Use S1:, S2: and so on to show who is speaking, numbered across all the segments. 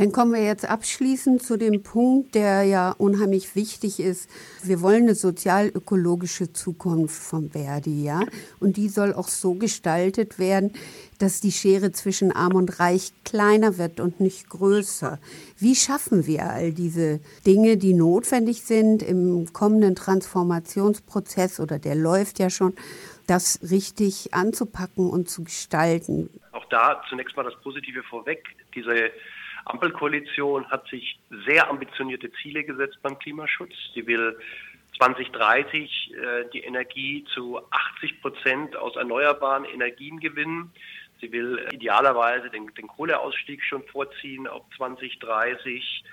S1: Dann kommen wir jetzt abschließend zu dem Punkt, der ja unheimlich wichtig ist. Wir wollen eine sozial-ökologische Zukunft vom Verdi, ja? Und die soll auch so gestaltet werden, dass die Schere zwischen Arm und Reich kleiner wird und nicht größer. Wie schaffen wir all diese Dinge, die notwendig sind im kommenden Transformationsprozess oder der läuft ja schon, das richtig anzupacken und zu gestalten?
S2: Auch da zunächst mal das Positive vorweg. Diese Ampelkoalition hat sich sehr ambitionierte Ziele gesetzt beim Klimaschutz. Sie will 2030 äh, die Energie zu 80 Prozent aus erneuerbaren Energien gewinnen. Sie will idealerweise den, den Kohleausstieg schon vorziehen auf 2030.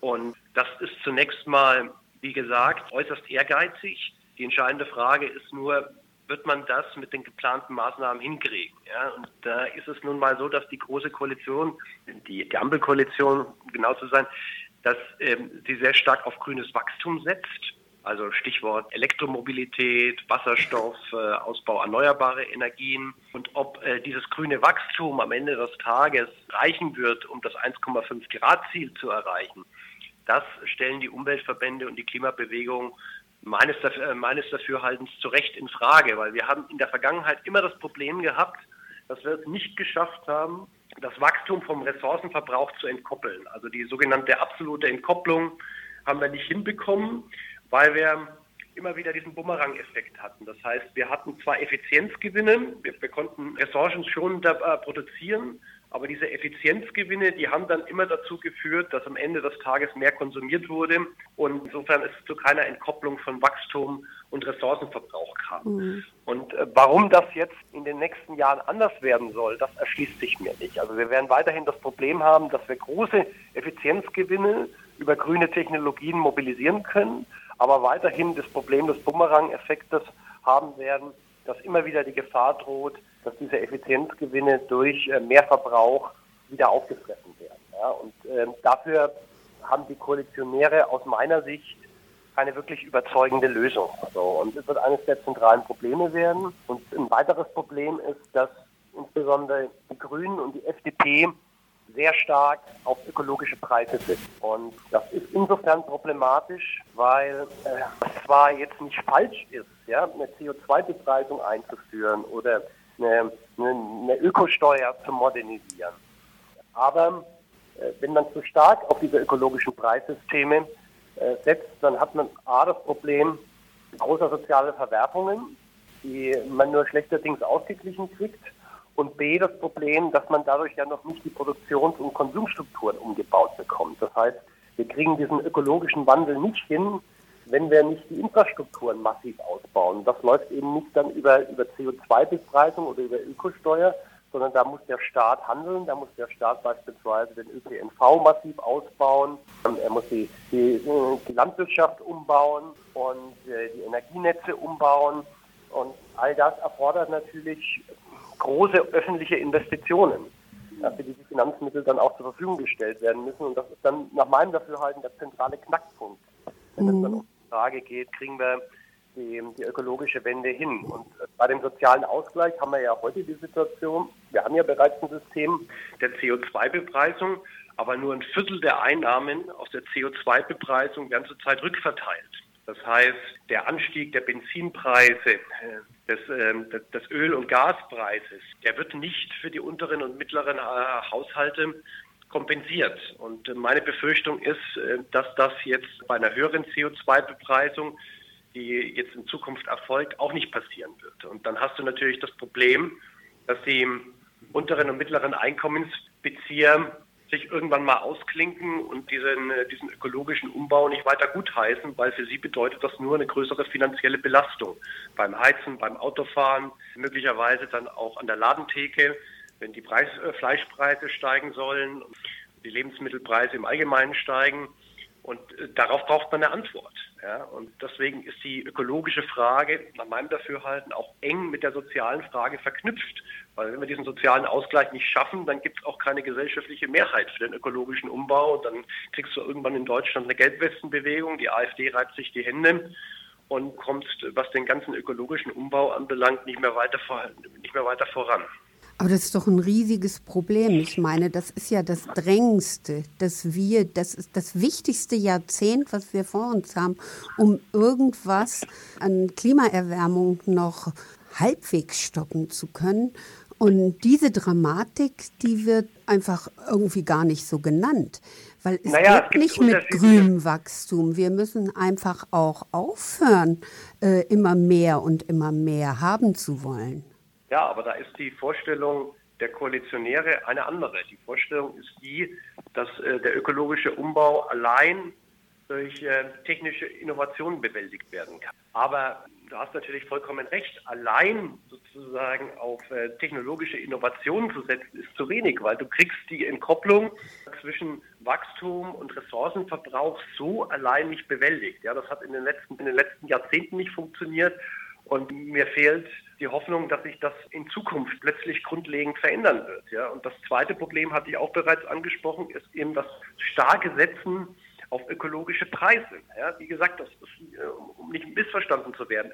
S2: Und das ist zunächst mal, wie gesagt, äußerst ehrgeizig. Die entscheidende Frage ist nur, wird man das mit den geplanten Maßnahmen hinkriegen. Ja? Und da ist es nun mal so, dass die große Koalition, die, die Ampelkoalition, um genau zu sein, dass ähm, sie sehr stark auf grünes Wachstum setzt. Also Stichwort Elektromobilität, Wasserstoff, äh, Ausbau erneuerbarer Energien. Und ob äh, dieses grüne Wachstum am Ende des Tages reichen wird, um das 1,5 Grad Ziel zu erreichen, das stellen die Umweltverbände und die Klimabewegung meines, äh, meines Dafürhaltens zu Recht in Frage, weil wir haben in der Vergangenheit immer das Problem gehabt, dass wir es nicht geschafft haben, das Wachstum vom Ressourcenverbrauch zu entkoppeln. Also die sogenannte absolute Entkopplung haben wir nicht hinbekommen, weil wir immer wieder diesen Bumerang-Effekt hatten. Das heißt, wir hatten zwar Effizienzgewinne, wir, wir konnten Ressourcen schon äh, produzieren, aber diese Effizienzgewinne, die haben dann immer dazu geführt, dass am Ende des Tages mehr konsumiert wurde. Und insofern ist es zu keiner Entkopplung von Wachstum und Ressourcenverbrauch kam. Mhm. Und äh, warum das jetzt in den nächsten Jahren anders werden soll, das erschließt sich mir nicht. Also wir werden weiterhin das Problem haben, dass wir große Effizienzgewinne über grüne Technologien mobilisieren können, aber weiterhin das Problem des Bumerang-Effektes haben werden, dass immer wieder die Gefahr droht, dass diese Effizienzgewinne durch äh, mehr Verbrauch wieder aufgefressen werden. Ja? Und äh, dafür haben die Koalitionäre aus meiner Sicht keine wirklich überzeugende Lösung. So, und es wird eines der zentralen Probleme werden. Und ein weiteres Problem ist, dass insbesondere die Grünen und die FDP sehr stark auf ökologische Preise sind. Und das ist insofern problematisch, weil äh, es zwar jetzt nicht falsch ist, ja, eine CO2-Bepreisung einzuführen oder eine, eine, Ökosteuer zu modernisieren. Aber äh, wenn man zu stark auf diese ökologischen Preissysteme äh, setzt, dann hat man A das Problem großer sozialer Verwerfungen, die man nur schlechterdings ausgeglichen kriegt und B das Problem, dass man dadurch ja noch nicht die Produktions- und Konsumstrukturen umgebaut bekommt. Das heißt, wir kriegen diesen ökologischen Wandel nicht hin, wenn wir nicht die Infrastrukturen massiv ausbauen. Das läuft eben nicht dann über, über CO2-Bepreisung oder über Ökosteuer, sondern da muss der Staat handeln, da muss der Staat beispielsweise den ÖPNV massiv ausbauen, er muss die, die, die Landwirtschaft umbauen und äh, die Energienetze umbauen und all das erfordert natürlich große öffentliche Investitionen, für die die Finanzmittel dann auch zur Verfügung gestellt werden müssen. Und das ist dann nach meinem Dafürhalten der zentrale Knackpunkt. Wenn es dann um die Frage geht, kriegen wir die, die, ökologische Wende hin. Und bei dem sozialen Ausgleich haben wir ja heute die Situation, wir haben ja bereits ein System der CO2-Bepreisung, aber nur ein Viertel der Einnahmen aus der CO2-Bepreisung werden zurzeit rückverteilt. Das heißt, der Anstieg der Benzinpreise, äh, des, ähm, des Öl- und Gaspreises, der wird nicht für die unteren und mittleren äh, Haushalte kompensiert. Und äh, meine Befürchtung ist, dass das jetzt bei einer höheren CO2-Bepreisung, die jetzt in Zukunft erfolgt, auch nicht passieren wird. Und dann hast du natürlich das Problem, dass die unteren und mittleren Einkommensbezieher sich irgendwann mal ausklinken und diesen, äh, diesen ökologischen Umbau nicht weiter gutheißen, weil für sie bedeutet das nur eine größere finanzielle Belastung beim Heizen, beim Autofahren, möglicherweise dann auch an der Ladentheke, wenn die Preis, äh, Fleischpreise steigen sollen, die Lebensmittelpreise im Allgemeinen steigen. Und äh, darauf braucht man eine Antwort. Ja? Und deswegen ist die ökologische Frage nach meinem Dafürhalten auch eng mit der sozialen Frage verknüpft. Weil wenn wir diesen sozialen Ausgleich nicht schaffen, dann gibt es auch keine gesellschaftliche Mehrheit für den ökologischen Umbau. Und dann kriegst du irgendwann in Deutschland eine Gelbwestenbewegung. Die AfD reibt sich die Hände und kommst, was den ganzen ökologischen Umbau anbelangt, nicht mehr weiter, vor, nicht mehr weiter voran.
S1: Aber das ist doch ein riesiges Problem. Ich meine, das ist ja das Drängendste, dass wir, das ist das wichtigste Jahrzehnt, was wir vor uns haben, um irgendwas an Klimaerwärmung noch halbwegs stoppen zu können. Und diese Dramatik, die wird einfach irgendwie gar nicht so genannt. Weil es naja, geht nicht mit grünem Wachstum. Wir müssen einfach auch aufhören, äh, immer mehr und immer mehr haben zu wollen.
S2: Ja, aber da ist die Vorstellung der Koalitionäre eine andere. Die Vorstellung ist die, dass äh, der ökologische Umbau allein durch äh, technische Innovationen bewältigt werden kann. Aber du hast natürlich vollkommen recht, allein sozusagen auf äh, technologische Innovationen zu setzen, ist zu wenig, weil du kriegst die Entkopplung zwischen Wachstum und Ressourcenverbrauch so allein nicht bewältigt. Ja, das hat in den letzten, in den letzten Jahrzehnten nicht funktioniert. Und mir fehlt die Hoffnung, dass sich das in Zukunft plötzlich grundlegend verändern wird. Ja? Und das zweite Problem hatte ich auch bereits angesprochen, ist eben das starke Setzen auf ökologische Preise. Ja? Wie gesagt, das ist, äh, um nicht missverstanden zu werden,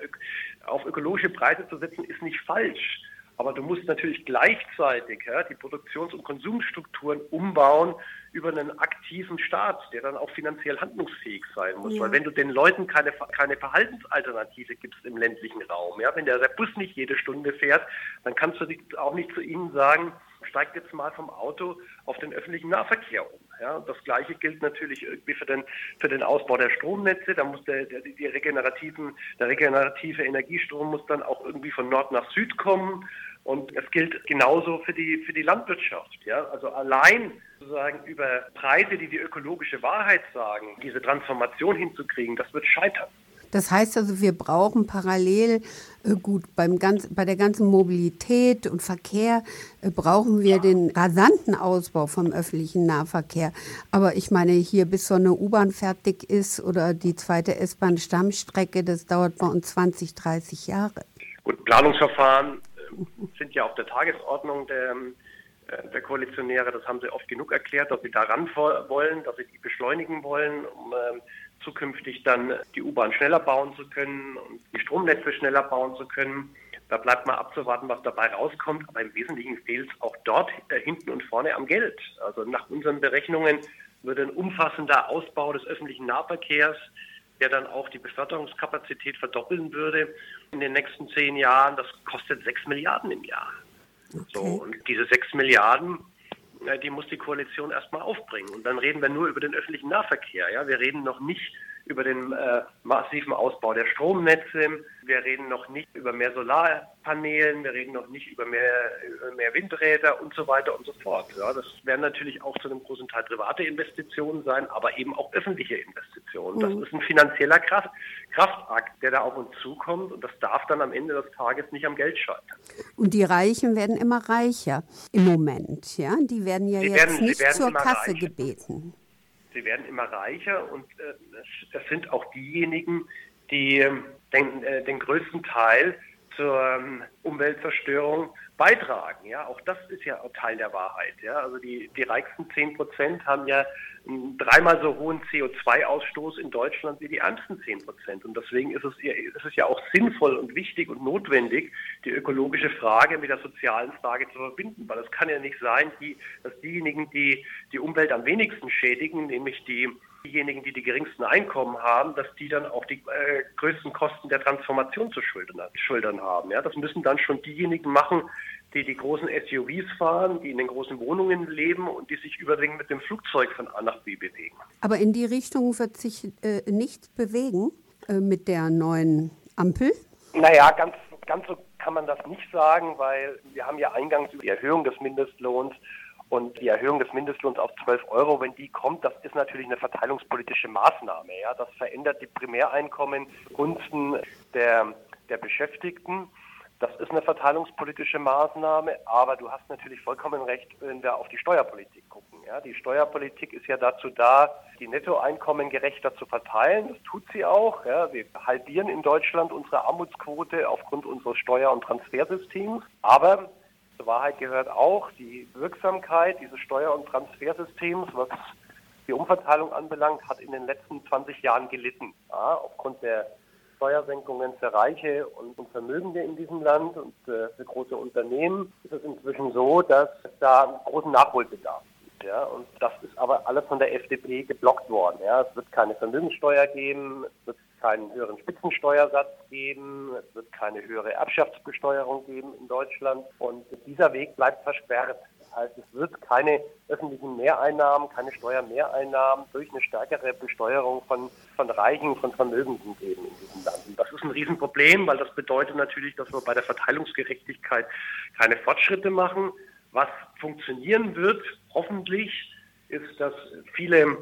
S2: auf ökologische Preise zu setzen, ist nicht falsch. Aber du musst natürlich gleichzeitig ja, die Produktions- und Konsumstrukturen umbauen über einen aktiven Staat, der dann auch finanziell handlungsfähig sein muss. Ja. Weil wenn du den Leuten keine, keine Verhaltensalternative gibst im ländlichen Raum, ja, wenn der, der Bus nicht jede Stunde fährt, dann kannst du auch nicht zu ihnen sagen, steigt jetzt mal vom Auto auf den öffentlichen Nahverkehr um. Ja, das Gleiche gilt natürlich irgendwie für den, für den Ausbau der Stromnetze. Da muss der, der, die regenerativen, der regenerative Energiestrom muss dann auch irgendwie von Nord nach Süd kommen. Und es gilt genauso für die, für die Landwirtschaft. Ja? Also allein sozusagen über Preise, die die ökologische Wahrheit sagen, diese Transformation hinzukriegen, das wird scheitern.
S1: Das heißt also, wir brauchen parallel, äh, gut, beim ganz, bei der ganzen Mobilität und Verkehr äh, brauchen wir den rasanten Ausbau vom öffentlichen Nahverkehr. Aber ich meine, hier bis so eine U-Bahn fertig ist oder die zweite S-Bahn-Stammstrecke, das dauert bei uns 20, 30 Jahre.
S2: Gut, Planungsverfahren sind ja auf der Tagesordnung der, äh, der Koalitionäre. Das haben sie oft genug erklärt, dass sie daran wollen, dass sie die beschleunigen wollen, um äh, zukünftig dann die U-Bahn schneller bauen zu können und die Stromnetze schneller bauen zu können. Da bleibt mal abzuwarten, was dabei rauskommt. Aber im Wesentlichen fehlt es auch dort äh, hinten und vorne am Geld. Also nach unseren Berechnungen würde ein umfassender Ausbau des öffentlichen Nahverkehrs der dann auch die Beförderungskapazität verdoppeln würde in den nächsten zehn Jahren. Das kostet sechs Milliarden im Jahr. Okay. So, und diese sechs Milliarden, die muss die Koalition erstmal aufbringen. Und dann reden wir nur über den öffentlichen Nahverkehr. Ja? Wir reden noch nicht über den äh, massiven Ausbau der Stromnetze. Wir reden noch nicht über mehr Solarpanelen, wir reden noch nicht über mehr, über mehr Windräder und so weiter und so fort. Ja, das werden natürlich auch zu einem großen Teil private Investitionen sein, aber eben auch öffentliche Investitionen. Das mhm. ist ein finanzieller Kraft, Kraftakt, der da auf uns zukommt und das darf dann am Ende des Tages nicht am Geld scheitern.
S1: Und die Reichen werden immer reicher im Moment, ja? Die werden ja sie jetzt werden, nicht zur Kasse reicher. gebeten
S2: sie werden immer reicher und äh, das, sind auch diejenigen, die ähm, den, äh, den größten Teil zur ähm, Umweltzerstörung beitragen. Ja, auch das ist ja Teil der Wahrheit. Ja, also die, die reichsten 10 Prozent haben ja einen dreimal so hohen CO2-Ausstoß in Deutschland wie die ärmsten 10 Prozent. Und deswegen ist es, ist es ja auch sinnvoll und wichtig und notwendig, die ökologische Frage mit der sozialen Frage zu verbinden. Weil es kann ja nicht sein, die, dass diejenigen, die die Umwelt am wenigsten schädigen, nämlich die diejenigen, die die geringsten Einkommen haben, dass die dann auch die äh, größten Kosten der Transformation zu schultern, schultern haben. Ja, das müssen dann schon diejenigen machen, die die großen SUVs fahren, die in den großen Wohnungen leben und die sich überwiegend mit dem Flugzeug von A nach B bewegen.
S1: Aber in die Richtung wird sich äh, nichts bewegen äh, mit der neuen Ampel?
S2: Naja, ganz, ganz so kann man das nicht sagen, weil wir haben ja eingangs über die Erhöhung des Mindestlohns und die Erhöhung des Mindestlohns auf 12 Euro, wenn die kommt, das ist natürlich eine verteilungspolitische Maßnahme. Ja? Das verändert die Primäreinkommen gunsten der, der Beschäftigten. Das ist eine verteilungspolitische Maßnahme, aber du hast natürlich vollkommen recht, wenn wir auf die Steuerpolitik gucken. Ja, die Steuerpolitik ist ja dazu da, die Nettoeinkommen gerechter zu verteilen. Das tut sie auch. Ja, wir halbieren in Deutschland unsere Armutsquote aufgrund unseres Steuer- und Transfersystems. Aber zur Wahrheit gehört auch die Wirksamkeit dieses Steuer- und Transfersystems, was die Umverteilung anbelangt, hat in den letzten 20 Jahren gelitten. Ja, aufgrund der Steuersenkungen für Reiche und, Vermögende in diesem Land und für große Unternehmen ist es inzwischen so, dass es da großen Nachholbedarf gibt. Ja? Und das ist aber alles von der FDP geblockt worden. Ja? Es wird keine Vermögenssteuer geben, es wird keinen höheren Spitzensteuersatz geben, es wird keine höhere Erbschaftsbesteuerung geben in Deutschland und dieser Weg bleibt versperrt. Das heißt, es wird keine öffentlichen Mehreinnahmen, keine Steuermehreinnahmen durch eine stärkere Besteuerung von, von Reichen, von Vermögenden geben in diesem Land. Und das ist ein Riesenproblem, weil das bedeutet natürlich, dass wir bei der Verteilungsgerechtigkeit keine Fortschritte machen. Was funktionieren wird, hoffentlich, ist, dass viele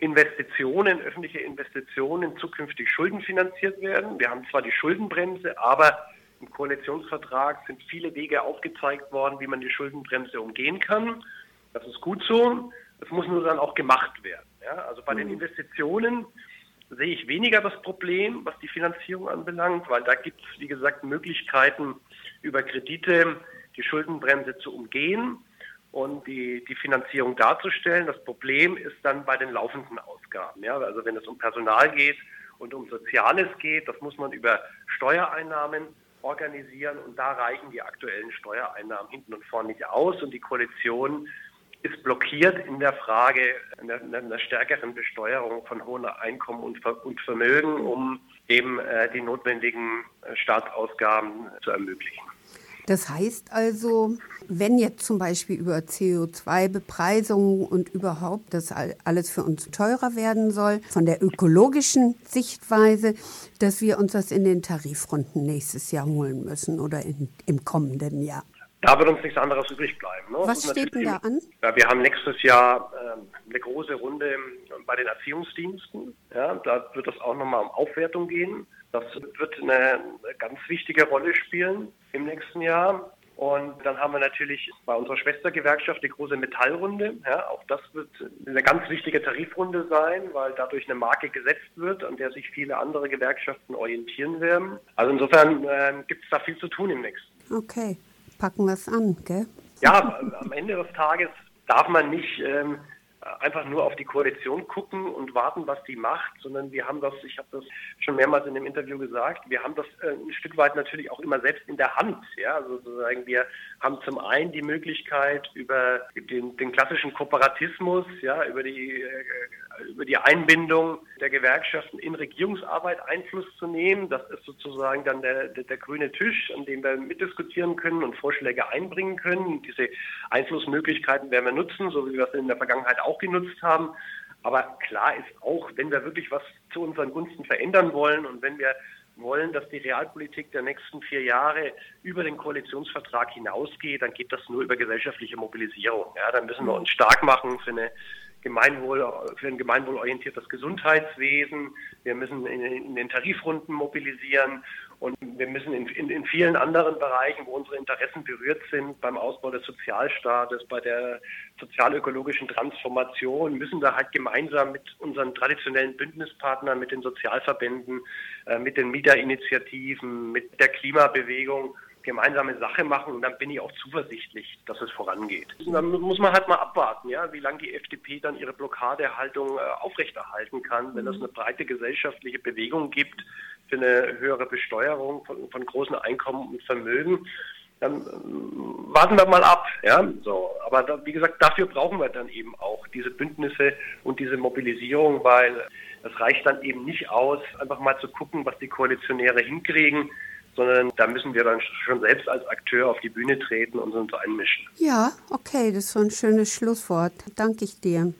S2: Investitionen, öffentliche Investitionen zukünftig schuldenfinanziert werden. Wir haben zwar die Schuldenbremse, aber im Koalitionsvertrag sind viele Wege aufgezeigt worden, wie man die Schuldenbremse umgehen kann. Das ist gut so. Das muss nur dann auch gemacht werden. Ja, also bei den mhm. Investitionen sehe ich weniger das Problem, was die Finanzierung anbelangt, weil da gibt es, wie gesagt, Möglichkeiten, über Kredite die Schuldenbremse zu umgehen und die, die Finanzierung darzustellen. Das Problem ist dann bei den laufenden Ausgaben. Ja? Also wenn es um Personal geht und um Soziales geht, das muss man über Steuereinnahmen organisieren und da reichen die aktuellen Steuereinnahmen hinten und vorne nicht aus und die Koalition ist blockiert in der Frage einer, einer stärkeren Besteuerung von hohen Einkommen und, und Vermögen, um eben äh, die notwendigen äh, Staatsausgaben zu ermöglichen.
S1: Das heißt also, wenn jetzt zum Beispiel über CO2-Bepreisung und überhaupt das alles für uns teurer werden soll, von der ökologischen Sichtweise, dass wir uns das in den Tarifrunden nächstes Jahr holen müssen oder in, im kommenden Jahr.
S2: Da wird uns nichts anderes übrig bleiben.
S1: Ne? Was steht denn da an?
S2: Ja, wir haben nächstes Jahr äh, eine große Runde bei den Erziehungsdiensten. Ja, da wird es auch nochmal um Aufwertung gehen. Das wird eine ganz wichtige Rolle spielen im nächsten Jahr. Und dann haben wir natürlich bei unserer Schwestergewerkschaft die große Metallrunde. Ja, auch das wird eine ganz wichtige Tarifrunde sein, weil dadurch eine Marke gesetzt wird, an der sich viele andere Gewerkschaften orientieren werden. Also insofern äh, gibt es da viel zu tun im nächsten.
S1: Okay, packen wir es an, gell?
S2: Ja, am Ende des Tages darf man nicht ähm, einfach nur auf die Koalition gucken und warten, was die macht, sondern wir haben das, ich habe das schon mehrmals in dem Interview gesagt, wir haben das äh, ein Stück weit natürlich auch immer selbst in der Hand. Ja, also sozusagen wir haben zum einen die Möglichkeit über den, den klassischen Kooperatismus, ja, über die äh, über die Einbindung der Gewerkschaften in Regierungsarbeit Einfluss zu nehmen. Das ist sozusagen dann der, der, der, grüne Tisch, an dem wir mitdiskutieren können und Vorschläge einbringen können. Diese Einflussmöglichkeiten werden wir nutzen, so wie wir es in der Vergangenheit auch genutzt haben. Aber klar ist auch, wenn wir wirklich was zu unseren Gunsten verändern wollen und wenn wir wollen, dass die Realpolitik der nächsten vier Jahre über den Koalitionsvertrag hinausgeht, dann geht das nur über gesellschaftliche Mobilisierung. Ja, dann müssen wir uns stark machen für eine Gemeinwohl, für ein gemeinwohlorientiertes Gesundheitswesen. Wir müssen in, in, den Tarifrunden mobilisieren und wir müssen in, in, in, vielen anderen Bereichen, wo unsere Interessen berührt sind, beim Ausbau des Sozialstaates, bei der sozialökologischen Transformation, müssen da halt gemeinsam mit unseren traditionellen Bündnispartnern, mit den Sozialverbänden, äh, mit den Mieterinitiativen, mit der Klimabewegung gemeinsame Sache machen und dann bin ich auch zuversichtlich, dass es vorangeht. Dann muss man halt mal abwarten, ja, wie lange die FDP dann ihre Blockadehaltung äh, aufrechterhalten kann, wenn es eine breite gesellschaftliche Bewegung gibt für eine höhere Besteuerung von, von großen Einkommen und Vermögen. Dann äh, warten wir mal ab, ja. So, aber da, wie gesagt, dafür brauchen wir dann eben auch diese Bündnisse und diese Mobilisierung, weil es reicht dann eben nicht aus, einfach mal zu gucken, was die Koalitionäre hinkriegen sondern da müssen wir dann schon selbst als Akteur auf die Bühne treten und uns einmischen.
S1: Ja, okay, das ist so ein schönes Schlusswort. Danke ich dir.